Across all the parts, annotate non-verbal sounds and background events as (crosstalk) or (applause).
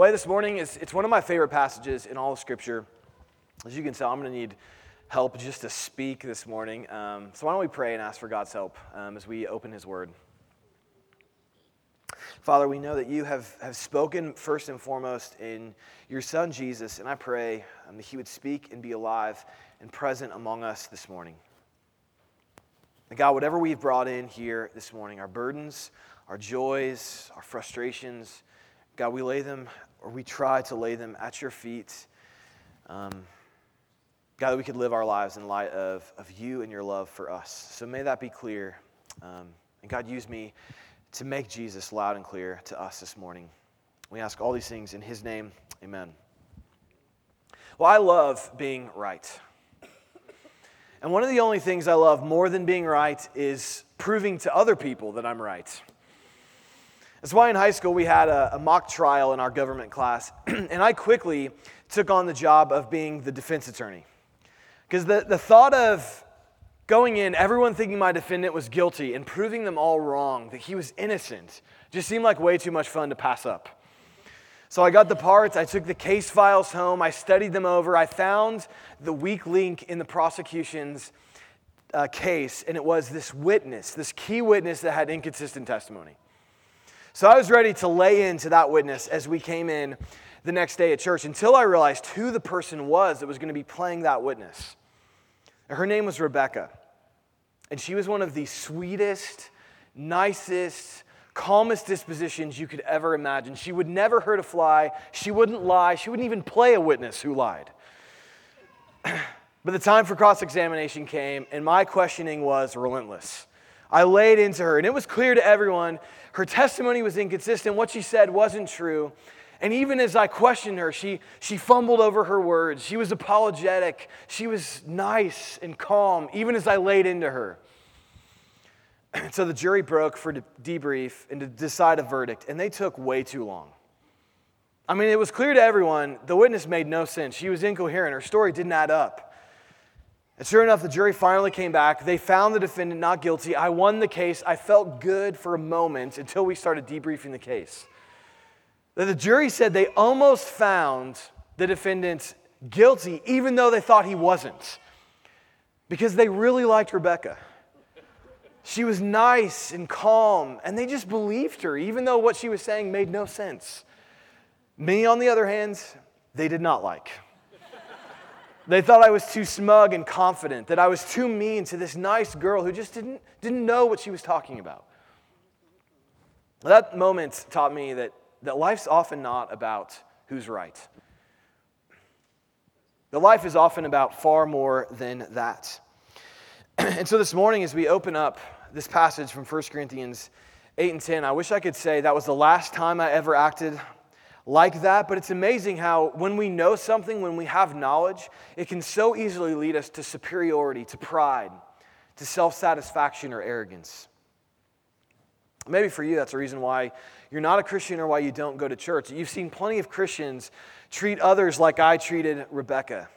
Well, this morning is it's one of my favorite passages in all of Scripture. As you can tell, I'm going to need help just to speak this morning. Um, so why don't we pray and ask for God's help um, as we open His Word? Father, we know that you have, have spoken first and foremost in your Son Jesus, and I pray um, that He would speak and be alive and present among us this morning. And God, whatever we've brought in here this morning, our burdens, our joys, our frustrations, God, we lay them, or we try to lay them at your feet. Um, God, that we could live our lives in light of, of you and your love for us. So may that be clear. Um, and God, use me to make Jesus loud and clear to us this morning. We ask all these things in his name. Amen. Well, I love being right. And one of the only things I love more than being right is proving to other people that I'm right. That's why in high school we had a, a mock trial in our government class, (clears throat) and I quickly took on the job of being the defense attorney. Because the, the thought of going in, everyone thinking my defendant was guilty, and proving them all wrong, that he was innocent, just seemed like way too much fun to pass up. So I got the parts, I took the case files home, I studied them over, I found the weak link in the prosecution's uh, case, and it was this witness, this key witness that had inconsistent testimony. So I was ready to lay into that witness as we came in the next day at church until I realized who the person was that was going to be playing that witness. Her name was Rebecca. And she was one of the sweetest, nicest, calmest dispositions you could ever imagine. She would never hurt a fly. She wouldn't lie. She wouldn't even play a witness who lied. (clears throat) but the time for cross examination came, and my questioning was relentless. I laid into her, and it was clear to everyone her testimony was inconsistent. What she said wasn't true. And even as I questioned her, she, she fumbled over her words. She was apologetic. She was nice and calm, even as I laid into her. (clears throat) so the jury broke for debrief and to decide a verdict, and they took way too long. I mean, it was clear to everyone the witness made no sense. She was incoherent. Her story didn't add up. And sure enough, the jury finally came back. They found the defendant not guilty. I won the case. I felt good for a moment until we started debriefing the case. The jury said they almost found the defendant guilty, even though they thought he wasn't, because they really liked Rebecca. She was nice and calm, and they just believed her, even though what she was saying made no sense. Me, on the other hand, they did not like. They thought I was too smug and confident, that I was too mean to this nice girl who just didn't, didn't know what she was talking about. That moment taught me that, that life's often not about who's right. The life is often about far more than that. (clears throat) and so this morning, as we open up this passage from 1 Corinthians 8 and 10, I wish I could say that was the last time I ever acted like that, but it's amazing how when we know something, when we have knowledge, it can so easily lead us to superiority, to pride, to self satisfaction or arrogance. Maybe for you, that's a reason why you're not a Christian or why you don't go to church. You've seen plenty of Christians treat others like I treated Rebecca,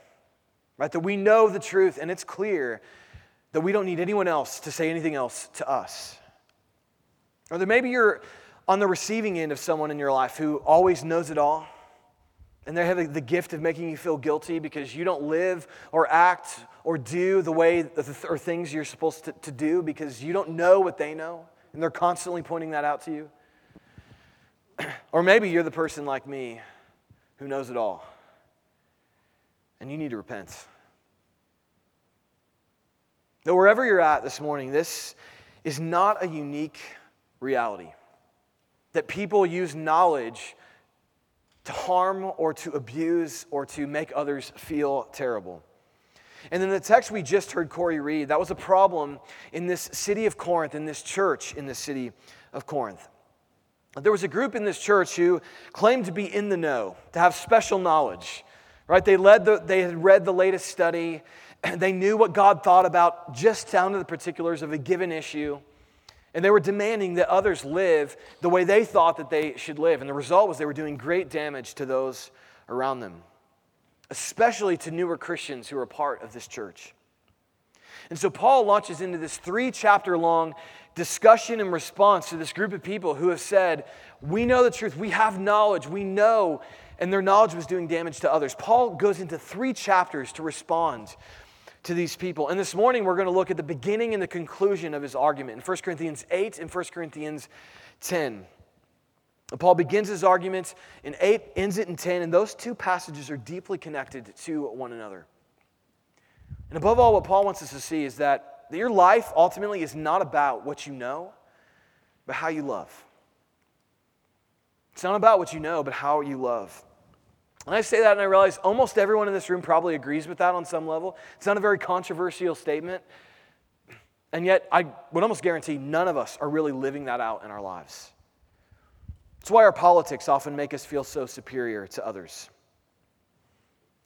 right? That we know the truth and it's clear that we don't need anyone else to say anything else to us. Or that maybe you're on the receiving end of someone in your life who always knows it all, and they have the gift of making you feel guilty because you don't live or act or do the way or things you're supposed to, to do because you don't know what they know, and they're constantly pointing that out to you. (clears throat) or maybe you're the person like me who knows it all, and you need to repent. That wherever you're at this morning, this is not a unique reality that people use knowledge to harm or to abuse or to make others feel terrible. And then the text we just heard Corey read, that was a problem in this city of Corinth, in this church in the city of Corinth. There was a group in this church who claimed to be in the know, to have special knowledge. Right? They, led the, they had read the latest study, (clears throat) they knew what God thought about just down to the particulars of a given issue. And they were demanding that others live the way they thought that they should live. And the result was they were doing great damage to those around them, especially to newer Christians who were part of this church. And so Paul launches into this three chapter long discussion and response to this group of people who have said, We know the truth, we have knowledge, we know, and their knowledge was doing damage to others. Paul goes into three chapters to respond to these people. And this morning we're going to look at the beginning and the conclusion of his argument in 1 Corinthians 8 and 1 Corinthians 10. Paul begins his argument in 8, ends it in 10, and those two passages are deeply connected to one another. And above all, what Paul wants us to see is that your life ultimately is not about what you know, but how you love. It's not about what you know, but how you love. And I say that and I realize almost everyone in this room probably agrees with that on some level. It's not a very controversial statement. And yet, I would almost guarantee none of us are really living that out in our lives. It's why our politics often make us feel so superior to others.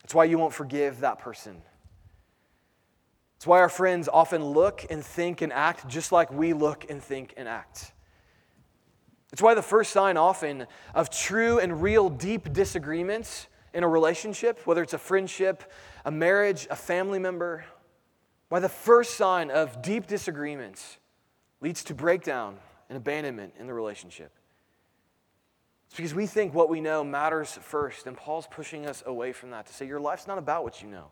It's why you won't forgive that person. It's why our friends often look and think and act just like we look and think and act. It's why the first sign often of true and real deep disagreements in a relationship, whether it's a friendship, a marriage, a family member, why the first sign of deep disagreements leads to breakdown and abandonment in the relationship. It's because we think what we know matters first, and Paul's pushing us away from that to say your life's not about what you know,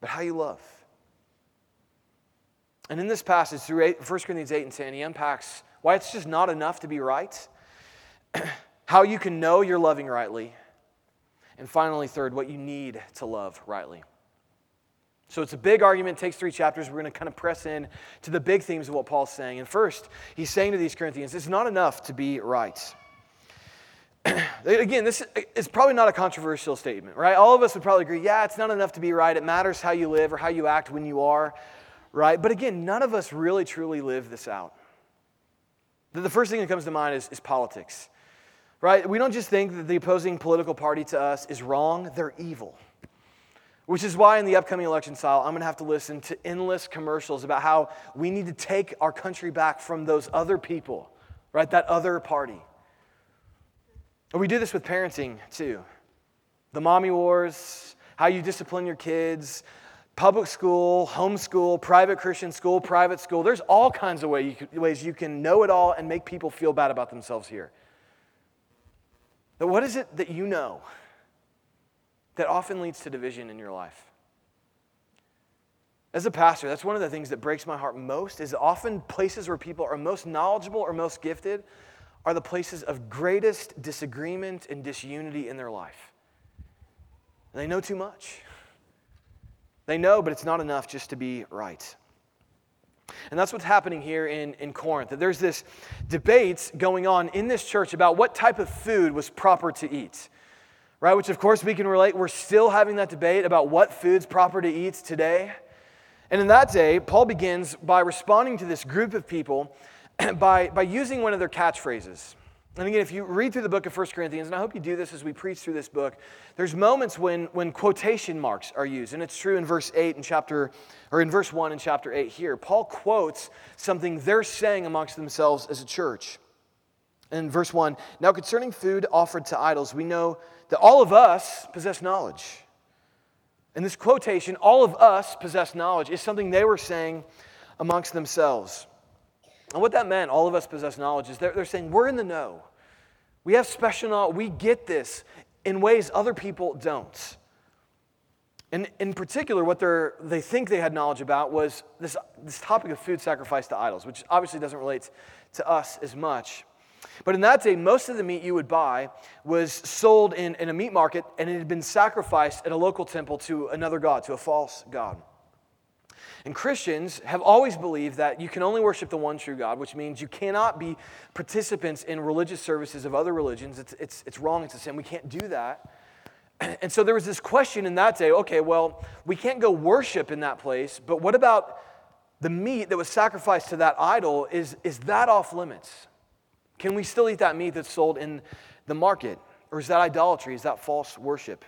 but how you love. And in this passage, through 8, 1 Corinthians 8 and 10, he unpacks why it's just not enough to be right, (clears throat) how you can know you're loving rightly, and finally, third, what you need to love rightly. So it's a big argument, takes three chapters. We're going to kind of press in to the big themes of what Paul's saying. And first, he's saying to these Corinthians, it's not enough to be right. (clears throat) Again, this is probably not a controversial statement, right? All of us would probably agree, yeah, it's not enough to be right. It matters how you live or how you act when you are, right? But again, none of us really truly live this out. The first thing that comes to mind is, is politics, right? We don't just think that the opposing political party to us is wrong, they're evil. Which is why in the upcoming election cycle, I'm going to have to listen to endless commercials about how we need to take our country back from those other people, right? That other party. And we do this with parenting too. The mommy wars, how you discipline your kids, public school, homeschool, private Christian school, private school. There's all kinds of ways you can know it all and make people feel bad about themselves here. But what is it that you know that often leads to division in your life? As a pastor, that's one of the things that breaks my heart most is often places where people are most knowledgeable or most gifted are the places of greatest disagreement and disunity in their life. And they know too much. They know, but it's not enough just to be right. And that's what's happening here in, in Corinth. That there's this debate going on in this church about what type of food was proper to eat. Right? Which, of course, we can relate. We're still having that debate about what food's proper to eat today. And in that day, Paul begins by responding to this group of people (clears throat) by, by using one of their catchphrases. And again, if you read through the book of 1 Corinthians, and I hope you do this as we preach through this book, there's moments when, when quotation marks are used. And it's true in verse 8 in chapter, or in verse 1 in chapter 8 here. Paul quotes something they're saying amongst themselves as a church. In verse 1, now concerning food offered to idols, we know that all of us possess knowledge. And this quotation, all of us possess knowledge, is something they were saying amongst themselves. And what that meant, all of us possess knowledge, is they're, they're saying we're in the know. We have special knowledge. We get this in ways other people don't. And in particular, what they think they had knowledge about was this, this topic of food sacrifice to idols, which obviously doesn't relate to us as much. But in that day, most of the meat you would buy was sold in, in a meat market and it had been sacrificed at a local temple to another god, to a false god. And Christians have always believed that you can only worship the one true God, which means you cannot be participants in religious services of other religions. It's, it's, it's wrong, it's a sin. We can't do that. (clears throat) And so there was this question in that day okay, well, we can't go worship in that place, but what about the meat that was sacrificed to that idol? Is, is that off limits? Can we still eat that meat that's sold in the market? Or is that idolatry? Is that false worship?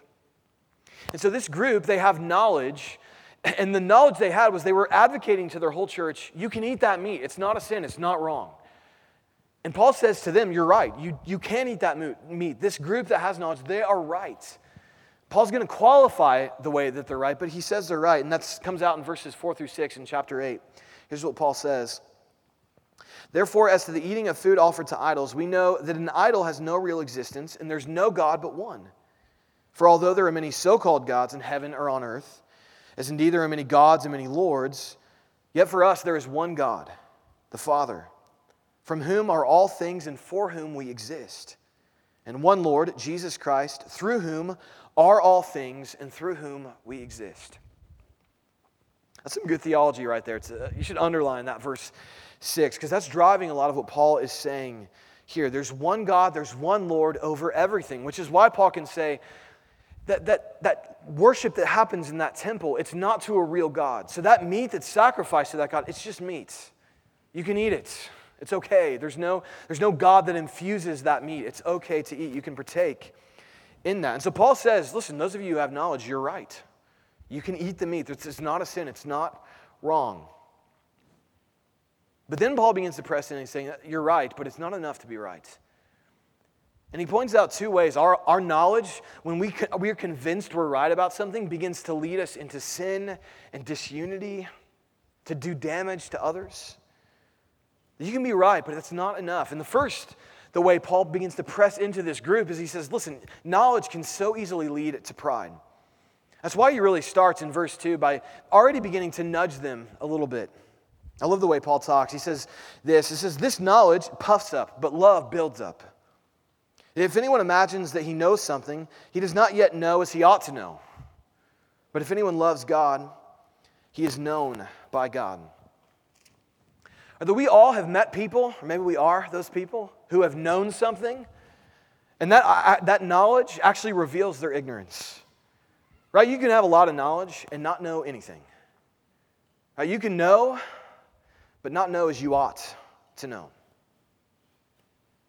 And so this group, they have knowledge and the knowledge they had was they were advocating to their whole church you can eat that meat. It's not a sin, it's not wrong. And Paul says to them, You're right. You, you can eat that meat. This group that has knowledge, they are right. Paul's going to qualify the way that they're right, but he says they're right. And that comes out in verses 4 through 6 in chapter 8. Here's what Paul says Therefore, as to the eating of food offered to idols, we know that an idol has no real existence, and there's no God but one. For although there are many so called gods in heaven or on earth, as indeed there are many gods and many lords, yet for us there is one God, the Father, from whom are all things and for whom we exist, and one Lord, Jesus Christ, through whom are all things and through whom we exist. That's some good theology right there. A, uh, you should underline that verse 6 because that's driving a lot of what Paul is saying here. There's one God, there's one Lord over everything, which is why Paul can say that, that, that worship that happens in that temple, it's not to a real God. So that meat that's sacrificed to that God, it's just meat. You can eat it. It's okay. There's no, there's no God that infuses that meat. It's okay to eat. You can partake in that. And so Paul says, listen, those of you who have knowledge, you're right. You can eat the meat. It's not a sin, it's not wrong. But then Paul begins to press in and saying, You're right, but it's not enough to be right. And he points out two ways. Our, our knowledge, when we, we are convinced we're right about something, begins to lead us into sin and disunity, to do damage to others. You can be right, but it's not enough. And the first, the way Paul begins to press into this group is he says, Listen, knowledge can so easily lead to pride. That's why he really starts in verse 2 by already beginning to nudge them a little bit. I love the way Paul talks. He says this He says, This knowledge puffs up, but love builds up. If anyone imagines that he knows something, he does not yet know as he ought to know. But if anyone loves God, he is known by God. Although we all have met people, or maybe we are those people, who have known something, and that, that knowledge actually reveals their ignorance. Right? You can have a lot of knowledge and not know anything. Right? You can know but not know as you ought to know.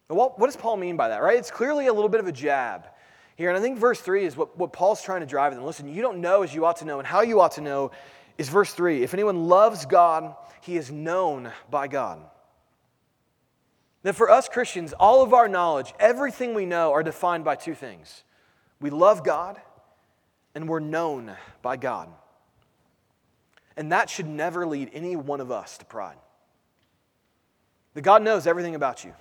What, what does Paul mean by that, right? It's clearly a little bit of a jab here. And I think verse 3 is what, what Paul's trying to drive them. Listen, you don't know as you ought to know, and how you ought to know is verse 3. If anyone loves God, he is known by God. That for us Christians, all of our knowledge, everything we know, are defined by two things we love God, and we're known by God. And that should never lead any one of us to pride. That God knows everything about you,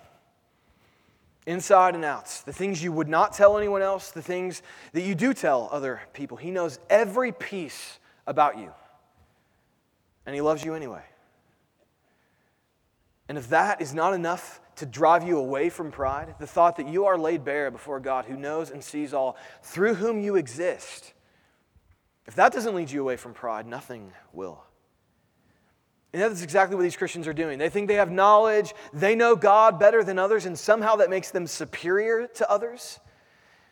inside and out. The things you would not tell anyone else, the things that you do tell other people. He knows every piece about you. And He loves you anyway. And if that is not enough to drive you away from pride, the thought that you are laid bare before God who knows and sees all, through whom you exist, if that doesn't lead you away from pride, nothing will. And that's exactly what these Christians are doing. They think they have knowledge, they know God better than others, and somehow that makes them superior to others.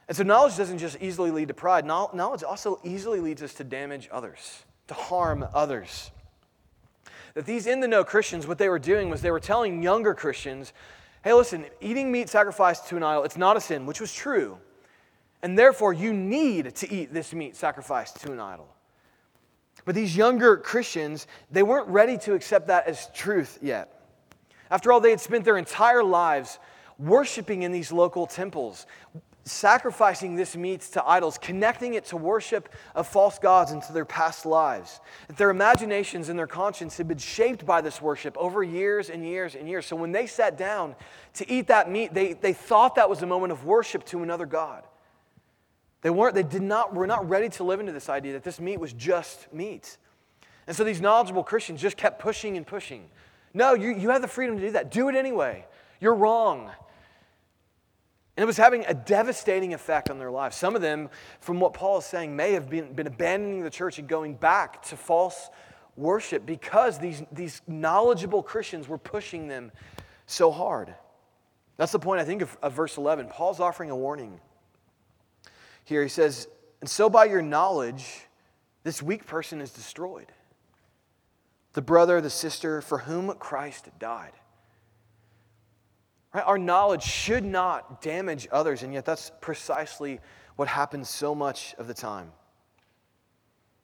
And so, knowledge doesn't just easily lead to pride, knowledge also easily leads us to damage others, to harm others. That these in the know Christians, what they were doing was they were telling younger Christians, hey, listen, eating meat sacrificed to an idol, it's not a sin, which was true. And therefore, you need to eat this meat sacrificed to an idol. But these younger Christians, they weren't ready to accept that as truth yet. After all, they had spent their entire lives worshiping in these local temples, sacrificing this meat to idols, connecting it to worship of false gods into their past lives. Their imaginations and their conscience had been shaped by this worship over years and years and years. So when they sat down to eat that meat, they, they thought that was a moment of worship to another God. They weren't, they did not, were not ready to live into this idea that this meat was just meat. And so these knowledgeable Christians just kept pushing and pushing. No, you, you have the freedom to do that. Do it anyway. You're wrong. And it was having a devastating effect on their lives. Some of them, from what Paul is saying, may have been, been abandoning the church and going back to false worship because these, these knowledgeable Christians were pushing them so hard. That's the point, I think, of, of verse 11. Paul's offering a warning here. He says, And so by your knowledge, this weak person is destroyed. The brother, the sister for whom Christ died. Right? Our knowledge should not damage others, and yet that's precisely what happens so much of the time.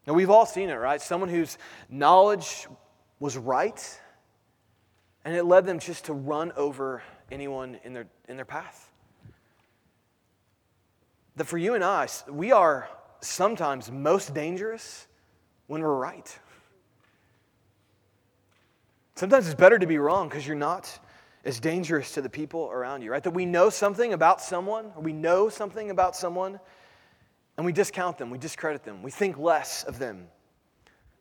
Now, we've all seen it, right? Someone whose knowledge was right, and it led them just to run over anyone in their, in their path that for you and I, we are sometimes most dangerous when we're right. Sometimes it's better to be wrong because you're not as dangerous to the people around you, right? That we know something about someone, or we know something about someone, and we discount them, we discredit them, we think less of them.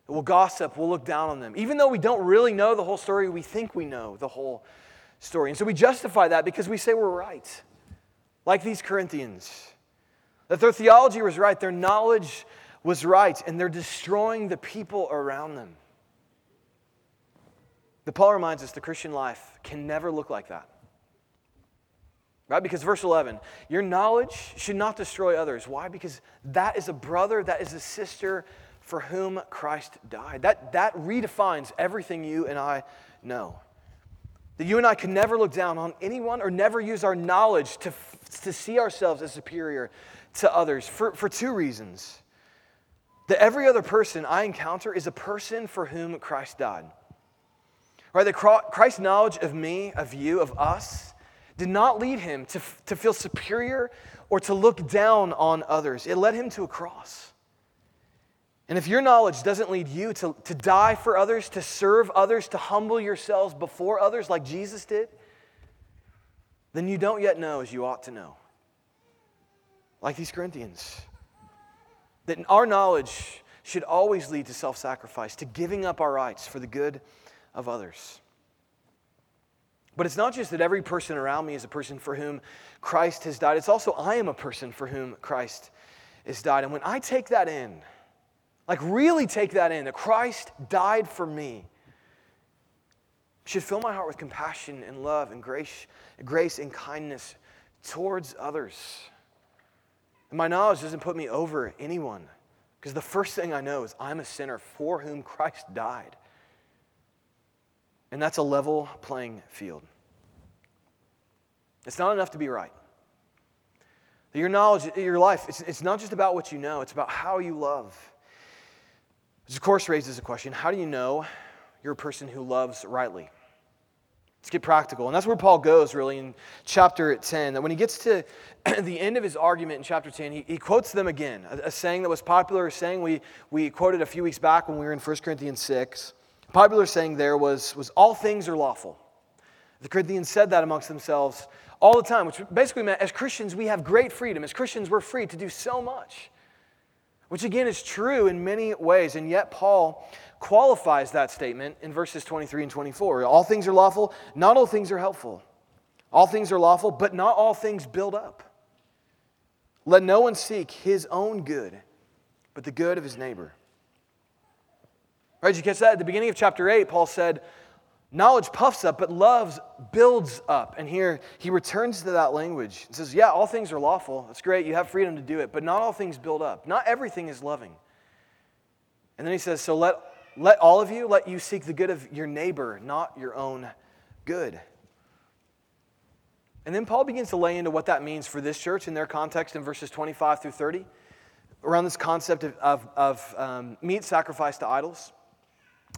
We'll gossip, we'll look down on them. Even though we don't really know the whole story, we think we know the whole story. And so we justify that because we say we're right, like these Corinthians. That their theology was right, their knowledge was right, and they're destroying the people around them. The Paul reminds us the Christian life can never look like that. Right? Because verse 11, your knowledge should not destroy others. Why? Because that is a brother, that is a sister for whom Christ died. That, that redefines everything you and I know. That you and I can never look down on anyone or never use our knowledge to, to see ourselves as superior to others for, for two reasons. That every other person I encounter is a person for whom Christ died. Right? That Christ's knowledge of me, of you, of us, did not lead him to, to feel superior or to look down on others. It led him to a cross. And if your knowledge doesn't lead you to, to die for others, to serve others, to humble yourselves before others like Jesus did, then you don't yet know as you ought to know. Like these Corinthians. That our knowledge should always lead to self sacrifice, to giving up our rights for the good of others. But it's not just that every person around me is a person for whom Christ has died, it's also I am a person for whom Christ has died. And when I take that in, like, really take that in that Christ died for me. should fill my heart with compassion and love and grace, grace and kindness towards others. And my knowledge doesn't put me over anyone because the first thing I know is I'm a sinner for whom Christ died. And that's a level playing field. It's not enough to be right. Your knowledge, your life, it's, it's not just about what you know, it's about how you love. This, of course, raises a question how do you know you're a person who loves rightly? Let's get practical. And that's where Paul goes, really, in chapter 10. That when he gets to (clears throat) the end of his argument in chapter 10, he, he quotes them again, a, a, saying that was popular, a saying we, we quoted a few weeks back when we were in 1 Corinthians 6. A popular saying there was, was, All things are lawful. The Corinthians said that amongst themselves all the time, which basically meant as Christians, we have great freedom. As Christians, we're free to do so much which again is true in many ways. And yet, Paul qualifies that statement in verses 23 and 24. All things are lawful, not all things are helpful. All things are lawful, but not all things build up. Let no one seek his own good, but the good of his neighbor. Right? Did you catch that? At the beginning of chapter 8, Paul said, Knowledge puffs up, but love builds up. And here he returns to that language and says, Yeah, all things are lawful. That's great. You have freedom to do it, but not all things build up. Not everything is loving. And then he says, So let, let all of you, let you seek the good of your neighbor, not your own good. And then Paul begins to lay into what that means for this church in their context in verses 25 through 30, around this concept of, of, of um, meat sacrificed to idols.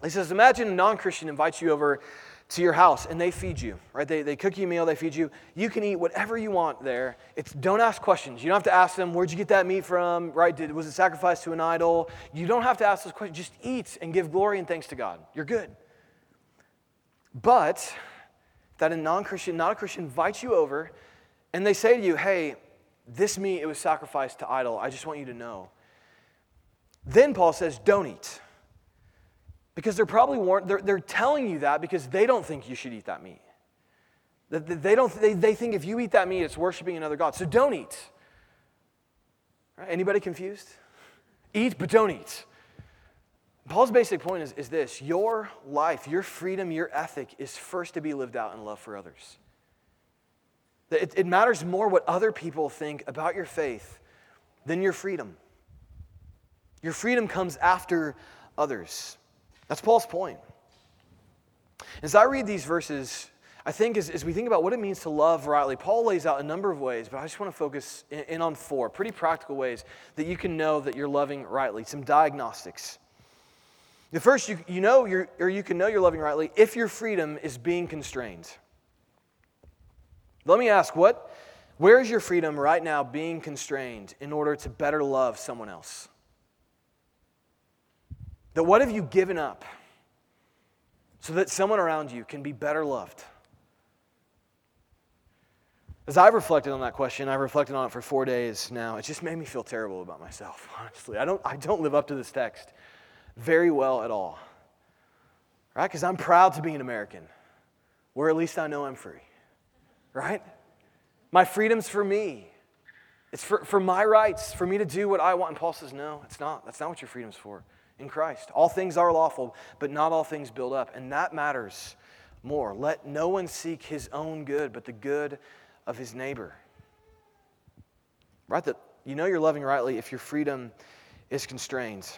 He says, Imagine a non Christian invites you over to your house and they feed you, right? They, they cook you a meal, they feed you. You can eat whatever you want there. It's, don't ask questions. You don't have to ask them, Where'd you get that meat from, right? Did, was it sacrificed to an idol? You don't have to ask those questions. Just eat and give glory and thanks to God. You're good. But that a non Christian, not a Christian, invites you over and they say to you, Hey, this meat, it was sacrificed to idol. I just want you to know. Then Paul says, Don't eat. Because they're probably weren't, they're, they're telling you that because they don't think you should eat that meat. They, don't, they, they think if you eat that meat, it's worshiping another God. So don't eat. Right? Anybody confused? Eat, but don't eat. Paul's basic point is, is this your life, your freedom, your ethic is first to be lived out in love for others. It, it matters more what other people think about your faith than your freedom. Your freedom comes after others. That's Paul's point. As I read these verses, I think as, as, we think about what it means to love rightly, Paul lays out a number of ways, but I just want to focus in, in, on four pretty practical ways that you can know that you're loving rightly, some diagnostics. The first, you, you know you're, or you can know you're loving rightly if your freedom is being constrained. Let me ask, what, where is your freedom right now being constrained in order to better love someone else? That what have you given up so that someone around you can be better loved? As I've reflected on that question, I've reflected on it for four days now. It just made me feel terrible about myself, (laughs) honestly. I don't, I don't live up to this text very well at all, right? Because I'm proud to be an American, where at least I know I'm free, right? My freedom's for me. It's for, for my rights, for me to do what I want. And Paul says, no, it's not. That's not what your freedom's for in Christ. All things are lawful, but not all things build up. And that matters more. Let no one seek his own good, but the good of his neighbor. Right? That you know you're loving rightly if your freedom is constrained.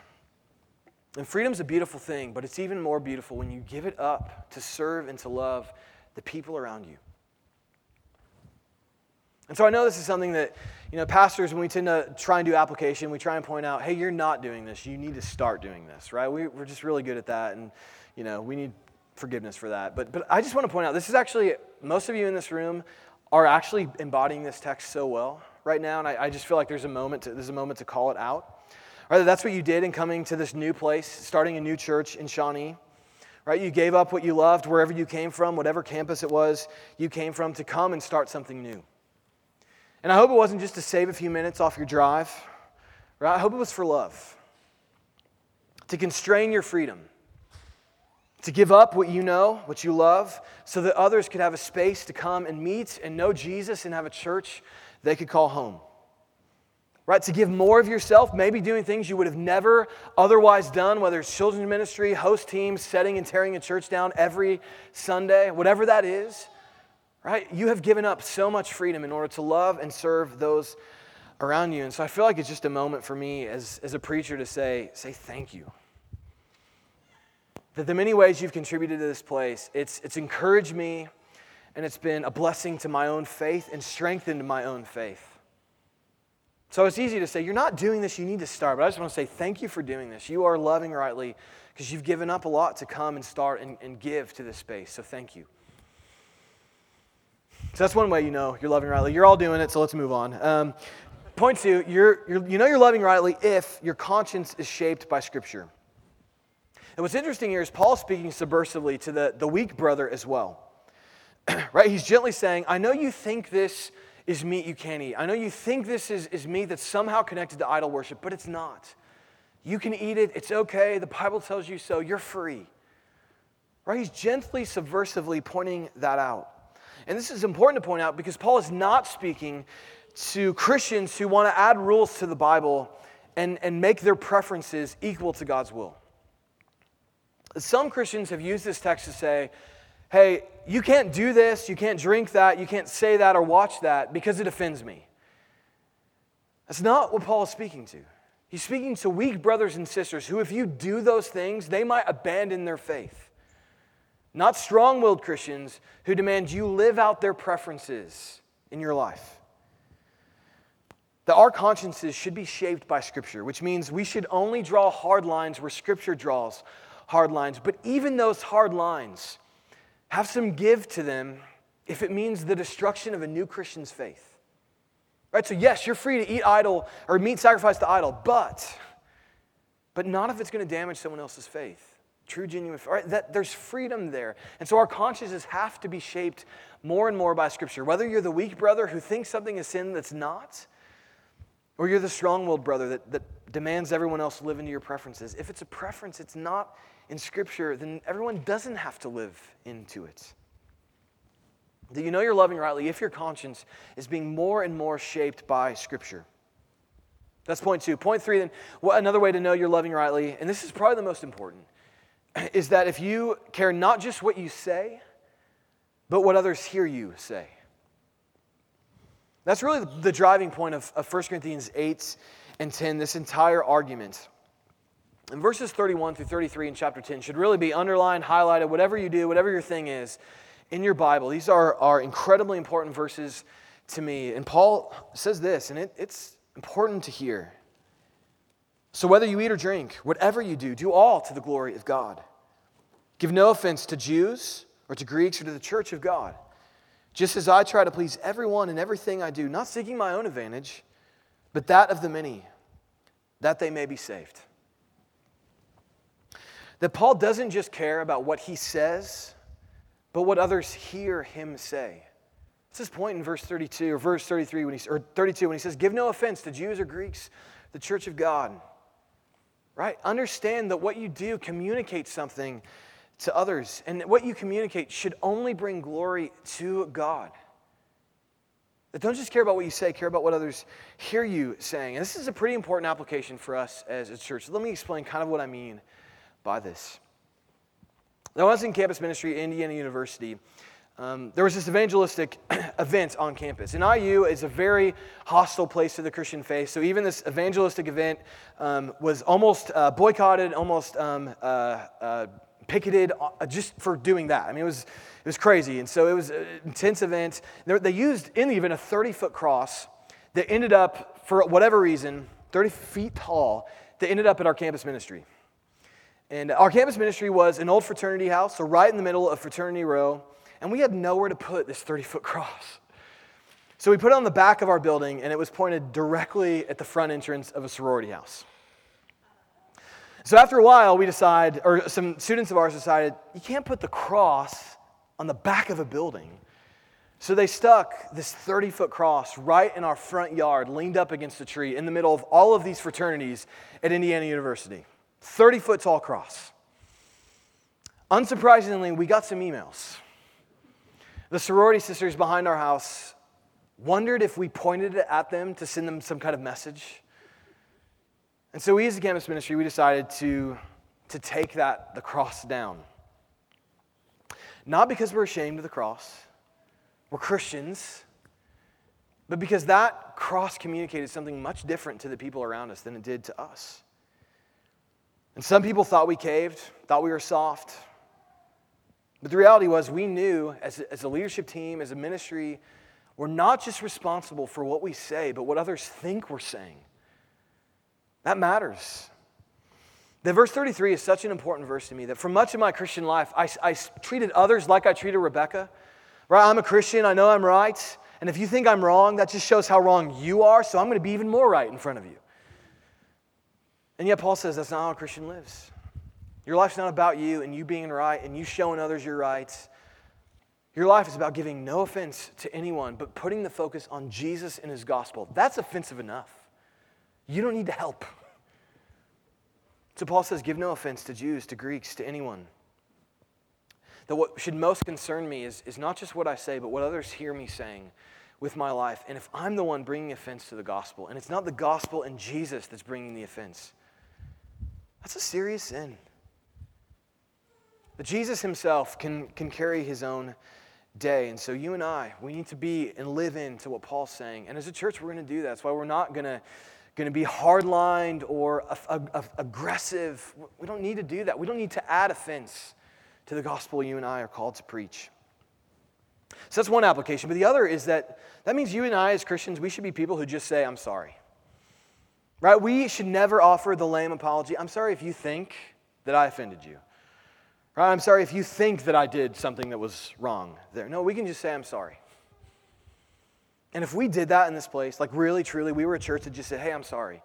And freedom's a beautiful thing, but it's even more beautiful when you give it up to serve and to love the people around you. And so I know this is something that, you know, pastors, when we tend to try and do application, we try and point out, hey, you're not doing this. You need to start doing this, right? We, we're just really good at that. And, you know, we need forgiveness for that. But, but I just want to point out this is actually, most of you in this room are actually embodying this text so well right now. And I, I just feel like there's a moment to, there's a moment to call it out. Right, that's what you did in coming to this new place, starting a new church in Shawnee. Right, you gave up what you loved wherever you came from, whatever campus it was you came from, to come and start something new. And I hope it wasn't just to save a few minutes off your drive. Right? I hope it was for love. To constrain your freedom to give up what you know, what you love, so that others could have a space to come and meet and know Jesus and have a church they could call home. Right? To give more of yourself, maybe doing things you would have never otherwise done, whether it's children's ministry, host teams, setting and tearing a church down every Sunday, whatever that is. Right? You have given up so much freedom in order to love and serve those around you. And so I feel like it's just a moment for me as, as a preacher to say, say thank you that the many ways you've contributed to this place, it's, it's encouraged me and it's been a blessing to my own faith and strengthened my own faith. So it's easy to say, you're not doing this, you need to start. But I just want to say thank you for doing this. You are loving rightly because you've given up a lot to come and start and, and give to this space. So thank you. So that's one way you know you're loving rightly. You're all doing it, so let's move on. Um, point two, you're, you're, you know you're loving rightly if your conscience is shaped by Scripture. And what's interesting here is Paul speaking subversively to the, the weak brother as well. (clears throat) right? He's gently saying, I know you think this is meat you can't eat. I know you think this is, is meat that's somehow connected to idol worship, but it's not. You can eat it, it's okay. The Bible tells you so. You're free. Right? He's gently, subversively pointing that out. And this is important to point out because Paul is not speaking to Christians who want to add rules to the Bible and, and make their preferences equal to God's will. Some Christians have used this text to say, hey, you can't do this, you can't drink that, you can't say that or watch that because it offends me. That's not what Paul is speaking to. He's speaking to weak brothers and sisters who, if you do those things, they might abandon their faith. Not strong willed Christians who demand you live out their preferences in your life. That our consciences should be shaped by Scripture, which means we should only draw hard lines where Scripture draws hard lines. But even those hard lines have some give to them if it means the destruction of a new Christian's faith. Right? So, yes, you're free to eat idol or meat sacrifice to idol, but, but not if it's going to damage someone else's faith. True, genuine, right? That there's freedom there. And so our consciences have to be shaped more and more by Scripture. Whether you're the weak brother who thinks something is sin that's not, or you're the strong willed brother that, that demands everyone else live into your preferences. If it's a preference, it's not in Scripture, then everyone doesn't have to live into it. That you know you're loving rightly if your conscience is being more and more shaped by Scripture. That's point two. Point three, then, another way to know you're loving rightly, and this is probably the most important, is that if you care not just what you say, but what others hear you say. That's really the driving point of, of 1 Corinthians 8 and 10, this entire argument. And verses 31 through 33 in chapter 10 should really be underlined, highlighted, whatever you do, whatever your thing is in your Bible. These are, are incredibly important verses to me. And Paul says this, and it, it's important to hear. So, whether you eat or drink, whatever you do, do all to the glory of God. Give no offense to Jews or to Greeks or to the church of God, just as I try to please everyone in everything I do, not seeking my own advantage, but that of the many, that they may be saved. That Paul doesn't just care about what he says, but what others hear him say. It's his point in verse 32 or verse 33 when he, or 32 when he says, Give no offense to Jews or Greeks, the church of God. Right? Understand that what you do communicates something to others, and what you communicate should only bring glory to God. That don't just care about what you say, care about what others hear you saying. And this is a pretty important application for us as a church. Let me explain kind of what I mean by this. Now, I was in campus ministry at Indiana University. Um, there was this evangelistic (clears throat) event on campus. And IU is a very hostile place to the Christian faith. So even this evangelistic event um, was almost uh, boycotted, almost um, uh, uh, picketed uh, just for doing that. I mean, it was, it was crazy. And so it was an intense event. They used in the event a 30 foot cross that ended up, for whatever reason, 30 feet tall, that ended up at our campus ministry. And our campus ministry was an old fraternity house, so right in the middle of Fraternity Row, and we had nowhere to put this 30 foot cross. So we put it on the back of our building, and it was pointed directly at the front entrance of a sorority house. So after a while, we decided, or some students of ours decided, you can't put the cross on the back of a building. So they stuck this 30 foot cross right in our front yard, leaned up against a tree in the middle of all of these fraternities at Indiana University. 30 foot tall cross. Unsurprisingly, we got some emails. The sorority sisters behind our house wondered if we pointed it at them to send them some kind of message. And so we as a campus ministry, we decided to, to take that, the cross down. Not because we're ashamed of the cross, we're Christians, but because that cross communicated something much different to the people around us than it did to us. And some people thought we caved, thought we were soft. But the reality was, we knew as as a leadership team, as a ministry, we're not just responsible for what we say, but what others think we're saying. That matters. The verse 33 is such an important verse to me that for much of my Christian life, I, I treated others like I treated Rebecca. Right? I'm a Christian, I know I'm right. And if you think I'm wrong, that just shows how wrong you are, so I'm going to be even more right in front of you. And yet, Paul says that's not how a Christian lives. Your life's not about you and you being right and you showing others your rights. Your life is about giving no offense to anyone, but putting the focus on Jesus and his gospel. That's offensive enough. You don't need to help. So Paul says, Give no offense to Jews, to Greeks, to anyone. That what should most concern me is, is not just what I say, but what others hear me saying with my life. And if I'm the one bringing offense to the gospel, and it's not the gospel and Jesus that's bringing the offense, that's a serious sin. But Jesus himself can, can carry his own day. And so you and I, we need to be and live into what Paul's saying. And as a church, we're going to do that. That's why we're not going to going to be hardlined or aggressive. We don't need to do that. We don't need to add offense to the gospel you and I are called to preach. So that's one application. But the other is that that means you and I, as Christians, we should be people who just say, I'm sorry. Right? We should never offer the lame apology. I'm sorry if you think that I offended you. Right? I'm sorry if you think that I did something that was wrong there. No, we can just say, I'm sorry. And if we did that in this place, like really, truly, we were a church that just said, hey, I'm sorry,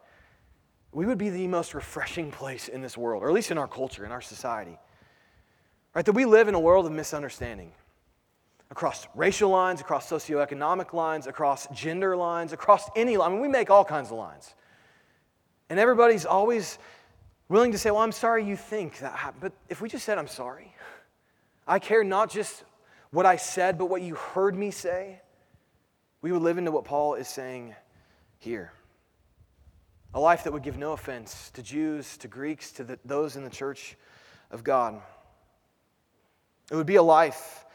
we would be the most refreshing place in this world, or at least in our culture, in our society. Right? That we live in a world of misunderstanding across racial lines, across socioeconomic lines, across gender lines, across any line. I mean, we make all kinds of lines. And everybody's always willing to say, Well, I'm sorry you think that happened. But if we just said, I'm sorry, I care not just what I said, but what you heard me say, we would live into what Paul is saying here. A life that would give no offense to Jews, to Greeks, to the, those in the church of God. It would be a life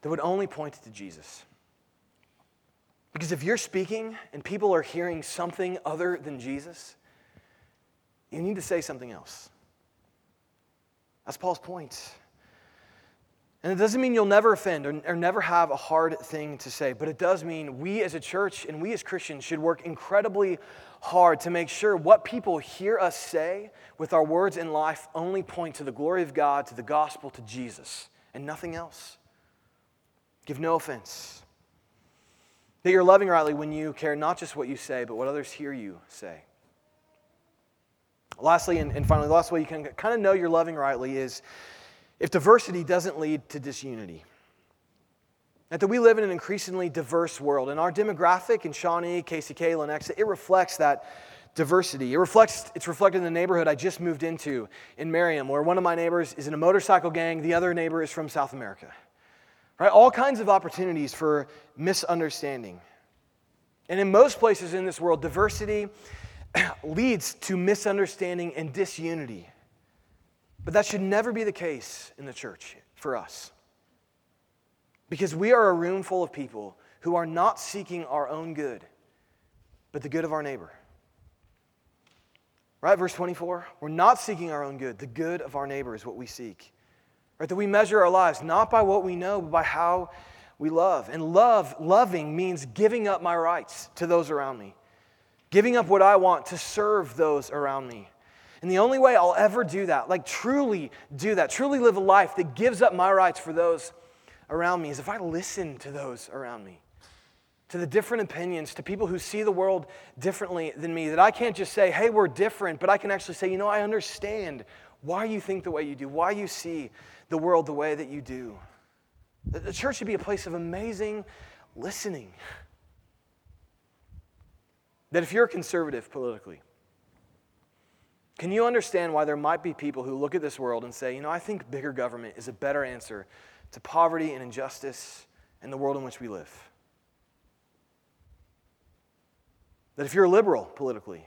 that would only point to Jesus. Because if you're speaking and people are hearing something other than Jesus, you need to say something else. That's Paul's point. And it doesn't mean you'll never offend or, or, never have a hard thing to say, but it does mean we as a church and we as Christians should work incredibly hard to make sure what people hear us say with our words in life only point to the glory of God, to the gospel, to Jesus, and nothing else. Give no offense. That you're loving rightly when you care not just what you say, but what others hear you say. Lastly, and, and finally, the last way you can kind of know you're loving rightly is if diversity doesn't lead to disunity. That we live in an increasingly diverse world, and our demographic in Shawnee, KCK, Lenexa, it reflects that diversity. It reflects, it's reflected in the neighborhood I just moved into in Merriam, where one of my neighbors is in a motorcycle gang, the other neighbor is from South America. Right? All kinds of opportunities for misunderstanding. And in most places in this world, diversity (clears throat) leads to misunderstanding and disunity. But that should never be the case in the church for us. Because we are a room full of people who are not seeking our own good, but the good of our neighbor. Right? Verse 24. We're not seeking our own good. The good of our neighbor is what we seek. Right? That we measure our lives not by what we know, but by how we love. And love, loving means giving up my rights to those around me, giving up what I want to serve those around me. And the only way I'll ever do that, like truly do that, truly live a life that gives up my rights for those around me, is if I listen to those around me, to the different opinions, to people who see the world differently than me. That I can't just say, hey, we're different, but I can actually say, you know, I understand why you think the way you do, why you see the world the way that you do. The church should be a place of amazing listening. That if you're conservative politically, can you understand why there might be people who look at this world and say, you know, I think bigger government is a better answer to poverty and injustice in the world in which we live? That if you're a liberal politically,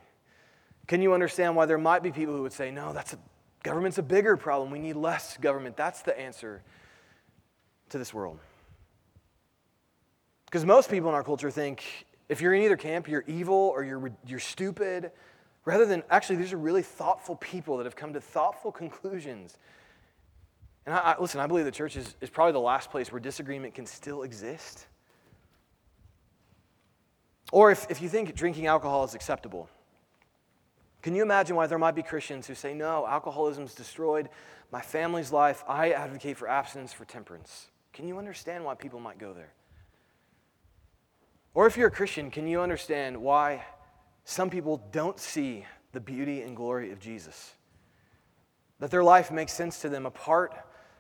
can you understand why there might be people who would say, no, that's a, government's a bigger problem. We need less government. That's the answer to this world. Because most people in our culture think if you're in either camp, you're evil or you're, you're stupid, rather than actually, these are really thoughtful people that have come to thoughtful conclusions. And I, I, listen, I believe the church is, is probably the last place where disagreement can still exist. Or if, if you think drinking alcohol is acceptable, can you imagine why there might be Christians who say, no, alcoholism's destroyed my family's life. I advocate for abstinence for temperance. Can you understand why people might go there? Or if you're a Christian, can you understand why some people don't see the beauty and glory of Jesus? That their life makes sense to them apart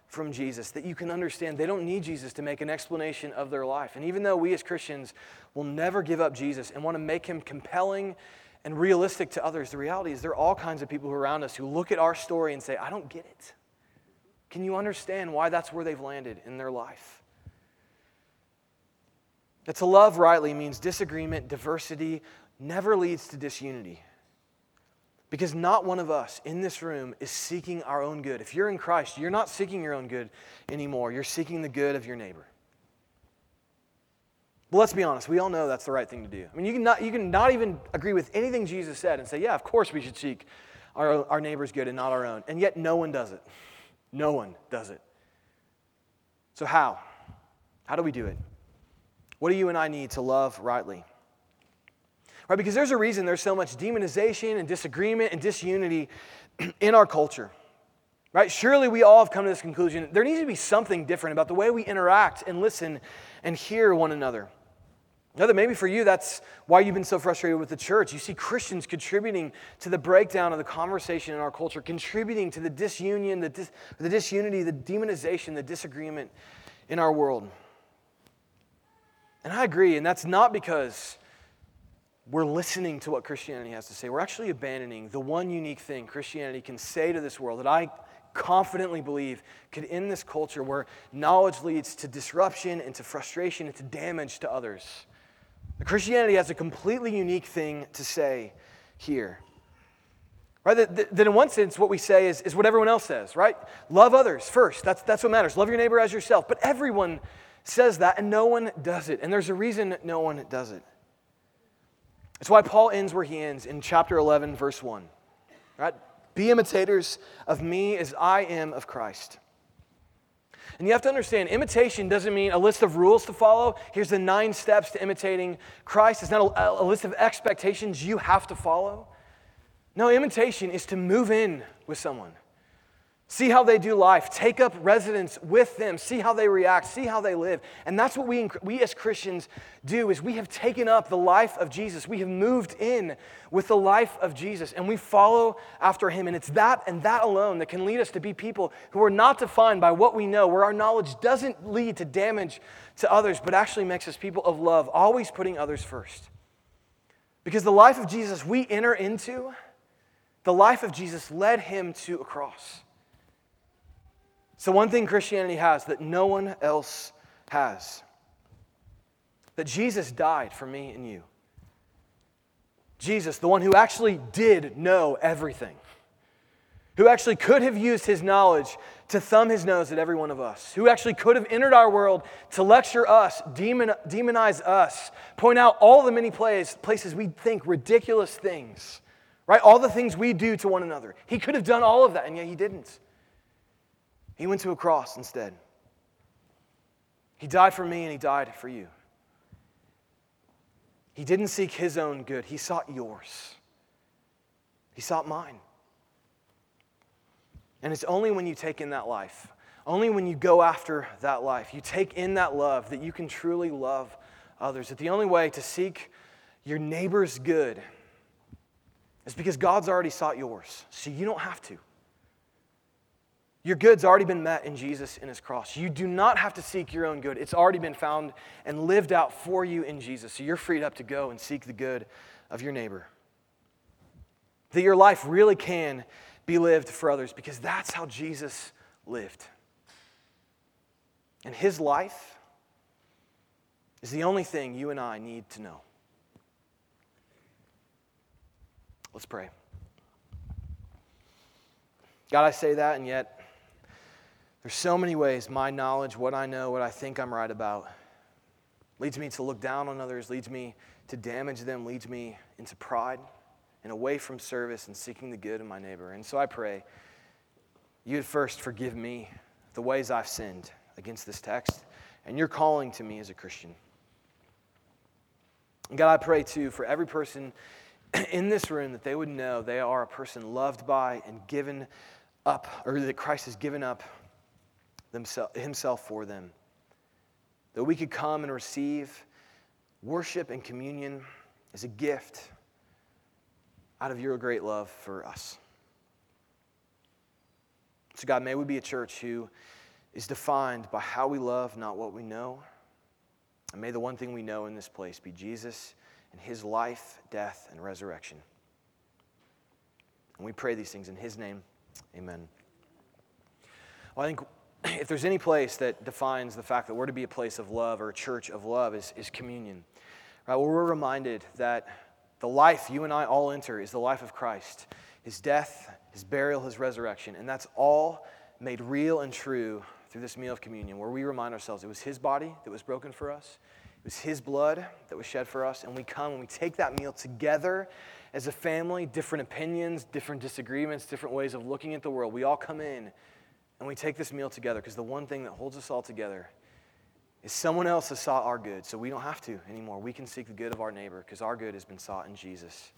from Jesus, that you can understand they don't need Jesus to make an explanation of their life. And even though we as Christians will never give up Jesus and want to make him compelling and realistic to others, the reality is there are all kinds of people around us who look at our story and say, I don't get it. Can you understand why that's where they've landed in their life? That to love rightly means disagreement, diversity, never leads to disunity. Because not one of us in this room is seeking our own good. If you're in Christ, you're not seeking your own good anymore. You're seeking the good of your neighbor. Well, let's be honest. We all know that's the right thing to do. I mean, you can not, you can not even agree with anything Jesus said and say, yeah, of course we should seek our, our neighbor's good and not our own. And yet, no one does it. No one does it. So, how? How do we do it? What do you and I need to love rightly? Right? Because there's a reason there's so much demonization and disagreement and disunity (clears throat) in our culture. Right? Surely we all have come to this conclusion. There needs to be something different about the way we interact and listen and hear one another. Now, that maybe for you, that's why you've been so frustrated with the church. You see Christians contributing to the breakdown of the conversation in our culture, contributing to the disunion, the, dis, the disunity, the demonization, the disagreement in our world. And I agree, and that's not because we're listening to what Christianity has to say. We're actually abandoning the one unique thing Christianity can say to this world that I confidently believe could end this culture where knowledge leads to disruption and to frustration and to damage to others. Christianity has a completely unique thing to say here. Right? That, in one sense, what we say is, is what everyone else says, right? Love others first. That's, that's what matters. Love your neighbor as yourself. But everyone says that, and no one does it. And there's a reason no one does it. It's why Paul ends where he ends in chapter 11, verse 1. Right? Be imitators of me as I am of Christ. And you have to understand, imitation doesn't mean a list of rules to follow. Here's the nine steps to imitating Christ. It's not a, a list of expectations you have to follow. No, imitation is to move in with someone, See how they do life. Take up residence with them. See how they react. See how they live. And that's what we, we as Christians do is we have taken up the life of Jesus. We have moved in with the life of Jesus and we follow after him. And it's that and that alone that can lead us to be people who are not defined by what we know, where our knowledge doesn't lead to damage to others, but actually makes us people of love, always putting others first. Because the life of Jesus we enter into, the life of Jesus led him to a cross. So, one thing Christianity has that no one else has that Jesus died for me and you. Jesus, the one who actually did know everything, who actually could have used his knowledge to thumb his nose at every one of us, who actually could have entered our world to lecture us, demon, demonize us, point out all the many places, places we think ridiculous things, right? All the things we do to one another. He could have done all of that, and yet he didn't. He went to a cross instead. He died for me and he died for you. He didn't seek his own good, he sought yours. He sought mine. And it's only when you take in that life, only when you go after that life, you take in that love, that you can truly love others. That the only way to seek your neighbor's good is because God's already sought yours, so you don't have to. Your good's already been met in Jesus in his cross. You do not have to seek your own good. It's already been found and lived out for you in Jesus. So you're freed up to go and seek the good of your neighbor. That your life really can be lived for others because that's how Jesus lived. And his life is the only thing you and I need to know. Let's pray. God, I say that, and yet there's so many ways my knowledge, what I know, what I think I'm right about, leads me to look down on others, leads me to damage them, leads me into pride and away from service and seeking the good of my neighbor. And so I pray you'd first forgive me the ways I've sinned against this text and you're calling to me as a Christian. And God, I pray too for every person (clears throat) in this room that they would know they are a person loved by and given up, or that Christ has given up himself for them. That we could come and receive worship and communion as a gift out of your great love for us. So, God, may we be a church who is defined by how we love, not what we know. And may the one thing we know in this place be Jesus and his life, death, and resurrection. And we pray these things in his name. Amen. Well, I think (clears throat) if there's any place that defines the fact that we're to be a place of love or a church of love is, is communion. Right? Well, we're reminded that the life you and I all enter is the life of Christ, his death, his burial, his resurrection. And that's all made real and true through this meal of communion, where we remind ourselves it was his body that was broken for us, it was his blood that was shed for us, and we come and we take that meal together as a family, different opinions, different disagreements, different ways of looking at the world. We all come in and we take this meal together because the one thing that holds us all together is someone else has sought our good, so we don't have to anymore. We can seek the good of our neighbor because our good has been sought in Jesus.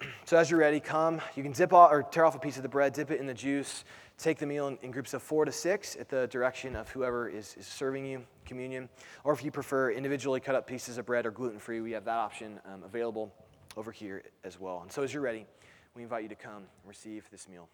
(clears throat) So as you're ready, come. You can dip off or tear off a piece of the bread, dip it in the juice, take the meal in, in groups of four to six at the direction of whoever is, is, serving you communion. Or if you prefer individually cut up pieces of bread or gluten free, we have that option um, available over here as well. And so as you're ready, we invite you to come and receive this meal.